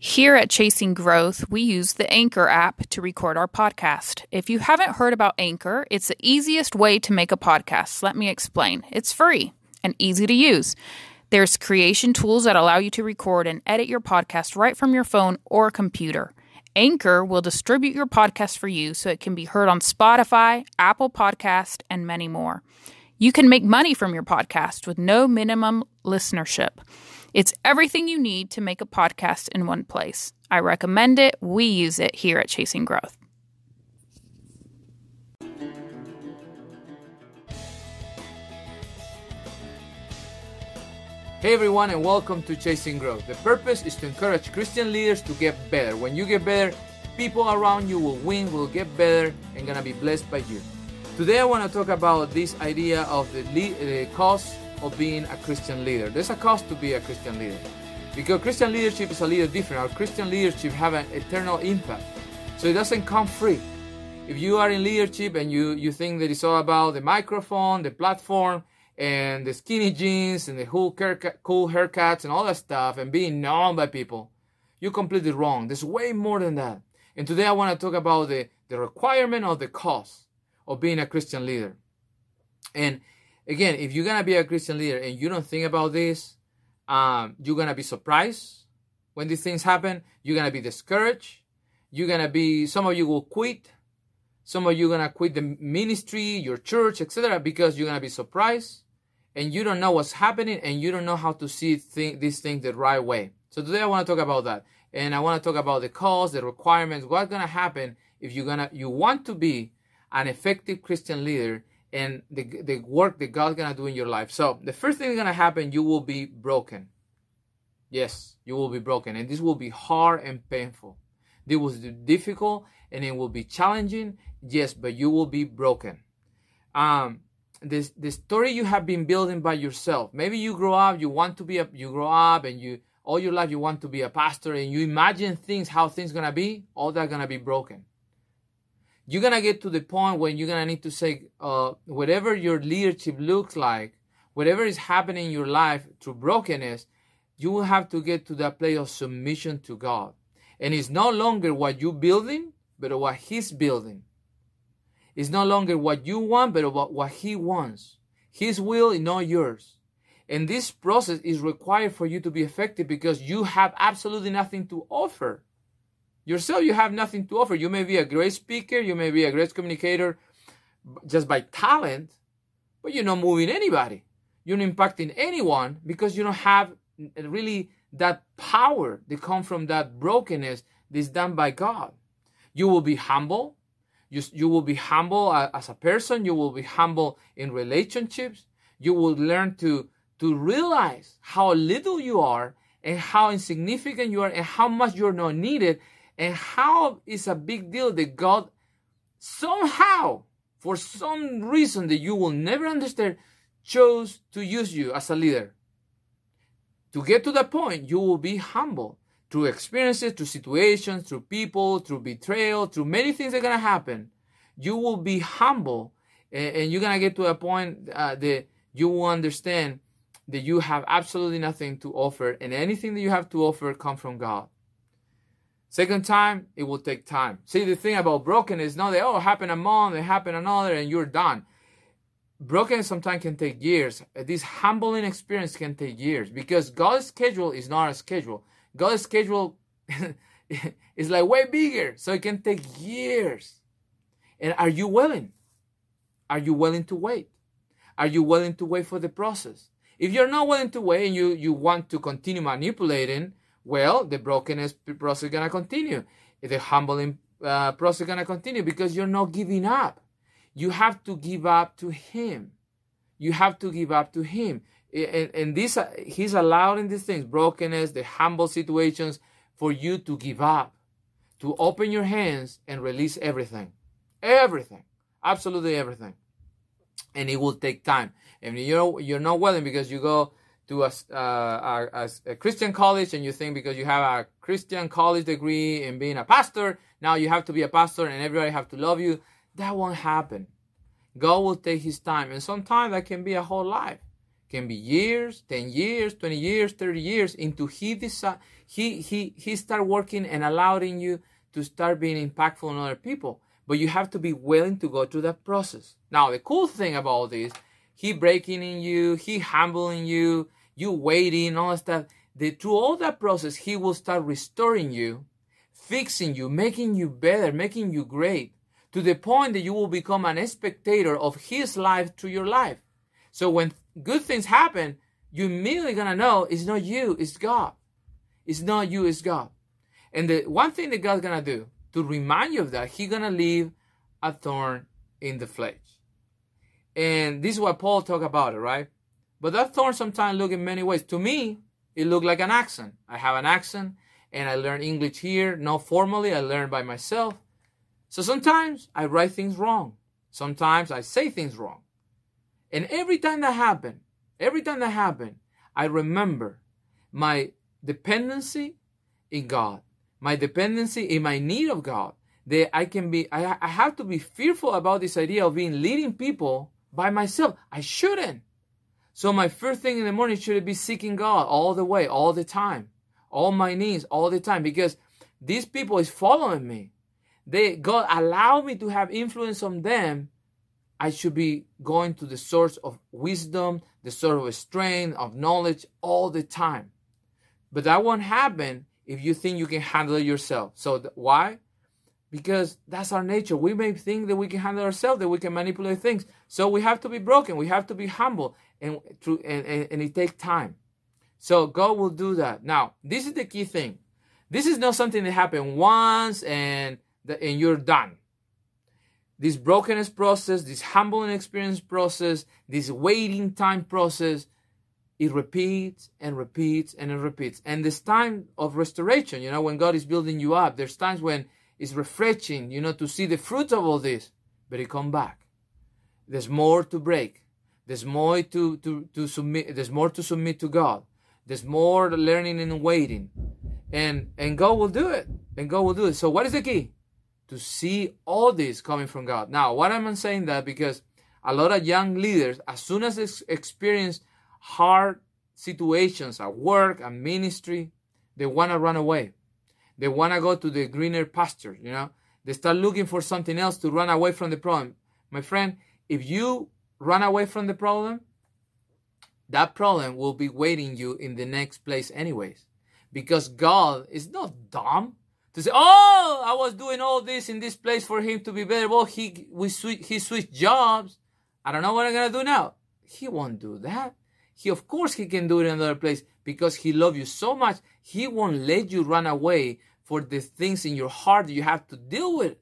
Here at Chasing Growth, we use the Anchor app to record our podcast. If you haven't heard about Anchor, it's the easiest way to make a podcast. Let me explain. It's free and easy to use. There's creation tools that allow you to record and edit your podcast right from your phone or computer. Anchor will distribute your podcast for you so it can be heard on Spotify, Apple Podcast, and many more. You can make money from your podcast with no minimum listenership. It's everything you need to make a podcast in one place. I recommend it. We use it here at Chasing Growth. Hey everyone, and welcome to Chasing Growth. The purpose is to encourage Christian leaders to get better. When you get better, people around you will win, will get better, and gonna be blessed by you. Today, I want to talk about this idea of the, the cost of being a Christian leader. There's a cost to be a Christian leader because Christian leadership is a little different. Our Christian leadership have an eternal impact, so it doesn't come free. If you are in leadership and you you think that it's all about the microphone, the platform, and the skinny jeans and the cool, cool haircuts and all that stuff and being known by people, you're completely wrong. There's way more than that. And today I want to talk about the, the requirement of the cost of being a Christian leader. And again, if you're to be a Christian leader and you don't think about this, um, you're to be surprised when these things happen. You're to be discouraged. You're to be, some of you will quit. Some of you are to quit the ministry, your church, etc., because you're to be surprised and you don't know what's happening and you don't know how to see th- these things the right way. So today I want to talk about that. And I want to talk about the calls, the requirements, what's to happen if you're to, you want to be an effective Christian leader and the, the work that God's going to do in your life. So the first thing that's going to happen, you will be broken. Yes, you will be broken. And this will be hard and painful. This will be difficult and it will be challenging. Yes, but you will be broken. Um, this the story you have been building by yourself. Maybe you grow up, you want to be a you grow up and you all your life you want to be a pastor and you imagine things how things gonna be, all that gonna be broken. You're gonna get to the point when you're gonna need to say, uh, whatever your leadership looks like, whatever is happening in your life through brokenness, you will have to get to that place of submission to God. And it's no longer what you're building, but what He's building. It's no longer what you want, but what, what He wants. His will is not yours. And this process is required for you to be effective because you have absolutely nothing to offer. Yourself, you have nothing to offer. You may be a great speaker, you may be a great communicator just by talent, but you're not moving anybody. You're not impacting anyone because you don't have really that power that comes from that brokenness that's done by God. You will be humble, you, you will be humble as a person. You will be humble in relationships. You will learn to, to realize how little you are and how insignificant you are and how much you're not needed and how is a big deal that God somehow, for some reason that you will never understand, chose to use you as a leader. To get to that point, you will be humble through experiences, through situations, through people, through betrayal, through many things that are gonna happen, you will be humble and, you're gonna get to a point uh, that you will understand that you have absolutely nothing to offer, and anything that you have to offer come from God. Second time, it will take time. See, the thing about broken is not that, oh, it happened a month, it happened another, and you're done. Broken sometimes can take years. This humbling experience can take years because God's schedule is not a schedule. God's schedule is like way bigger, so it can take years. And are you willing? Are you willing to wait? Are you willing to wait for the process? If you're not willing to wait and you, you want to continue manipulating, well, the brokenness process is gonna continue. The humbling uh, process is gonna continue because you're not giving up. You have to give up to Him. You have to give up to Him and, and this uh, he's allowing these things brokenness the humble situations for you to give up to open your hands and release everything everything absolutely everything and it will take time and you're you're not willing because you go to a, uh, a, a, Christian college and you think because you have a Christian college degree and being a pastor, now you have to be a pastor and everybody have to love you. That won't happen. God will take his time. And sometimes that can be a whole life can be years, 10 years, 20 years, 30 years into he decide, he he he start working and allowing you to start being impactful on other people. But you have to be willing to go through that process. Now, the cool thing about this, he breaking in you, he humbling you, you waiting, all that stuff. The, through all that process, he will start restoring you, fixing you, making you better, making you great, to the point that you will become an spectator of his life through your life. So when good things happen, you immediately gonna know it's not you, it's God. It's not you, it's God. And the one thing that God's gonna do to remind you of that, He's gonna leave a thorn in the flesh. And this is what Paul talked about right? But that thorn sometimes look in many ways. To me, it looked like an accent. I have an accent and I learn English here, not formally, I learn by myself. So sometimes I write things wrong. Sometimes I say things wrong. And every time that happened, every time that happened, I remember my dependency in God, my dependency in my need of God. That I can be, I, I have to be fearful about this idea of being leading people by myself. I shouldn't. So my first thing in the morning should be seeking God all the way, all the time, all my needs, all the time, because these people is following me. They God allow me to have influence on them I should be going to the source of wisdom, the source of strength, of knowledge all the time. But that won't happen if you think you can handle it yourself. So th- why? Because that's our nature. We may think that we can handle ourselves, that we can manipulate things. So we have to be broken. We have to be humble, and through and, and, and it takes time. So God will do that. Now, this is the key thing. This is not something that happened once and the, and you're done this brokenness process, this humbling experience process, this waiting time process, it repeats and repeats and it repeats. And this time of restoration, you know, when God is building you up, there's times when it's refreshing, you know, to see the fruits of all this, but it come back. There's more to break. There's more to, to, to submit. There's more to submit to God. There's more learning and waiting. And, and God will do it. And God will do it. So what is the key? to see all this coming from God. Now, why am I saying that? Because a lot of young leaders, as soon as they experience hard situations at work and ministry, they want to run away. They want to go to the greener pasture, you know. They start looking for something else to run away from the problem. My friend, if you run away from the problem, that problem will be waiting you in the next place anyways. Because God is not dumb to say, "Oh, I was doing all this in this place for him to be better." Well, he we switch, he switched jobs. I don't know what I'm gonna do now. He won't do that. He, of course, he can do it in another place because he loves you so much. He won't let you run away for the things in your heart you have to deal with.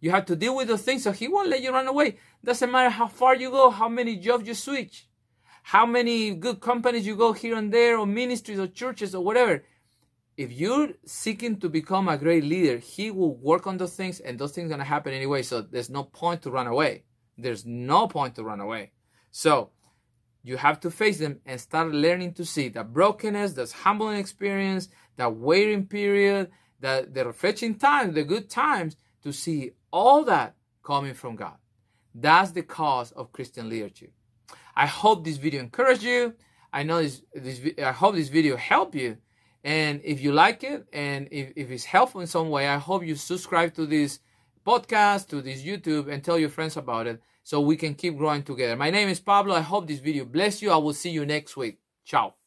You have to deal with those things, so he won't let you run away. Doesn't matter how far you go, how many jobs you switch, how many good companies you go here and there, or ministries, or churches, or whatever if you're seeking to become a great leader, he will work on those things and those things to happen anyway. So there's no point to run away. There's no point to run away. So you have to face them and start learning to see that brokenness, that humbling experience, that waiting period, that the refreshing times, the good times, to see all that coming from God. That's the cause of Christian leadership. I hope this video encouraged you. I know this, this I hope this video helped you and if you like it and if, if it's helpful in some way, I hope you subscribe to this podcast, to this YouTube, and tell your friends about it so we can keep growing together. My name is Pablo. I hope this video bless you. I will see you next week. Ciao.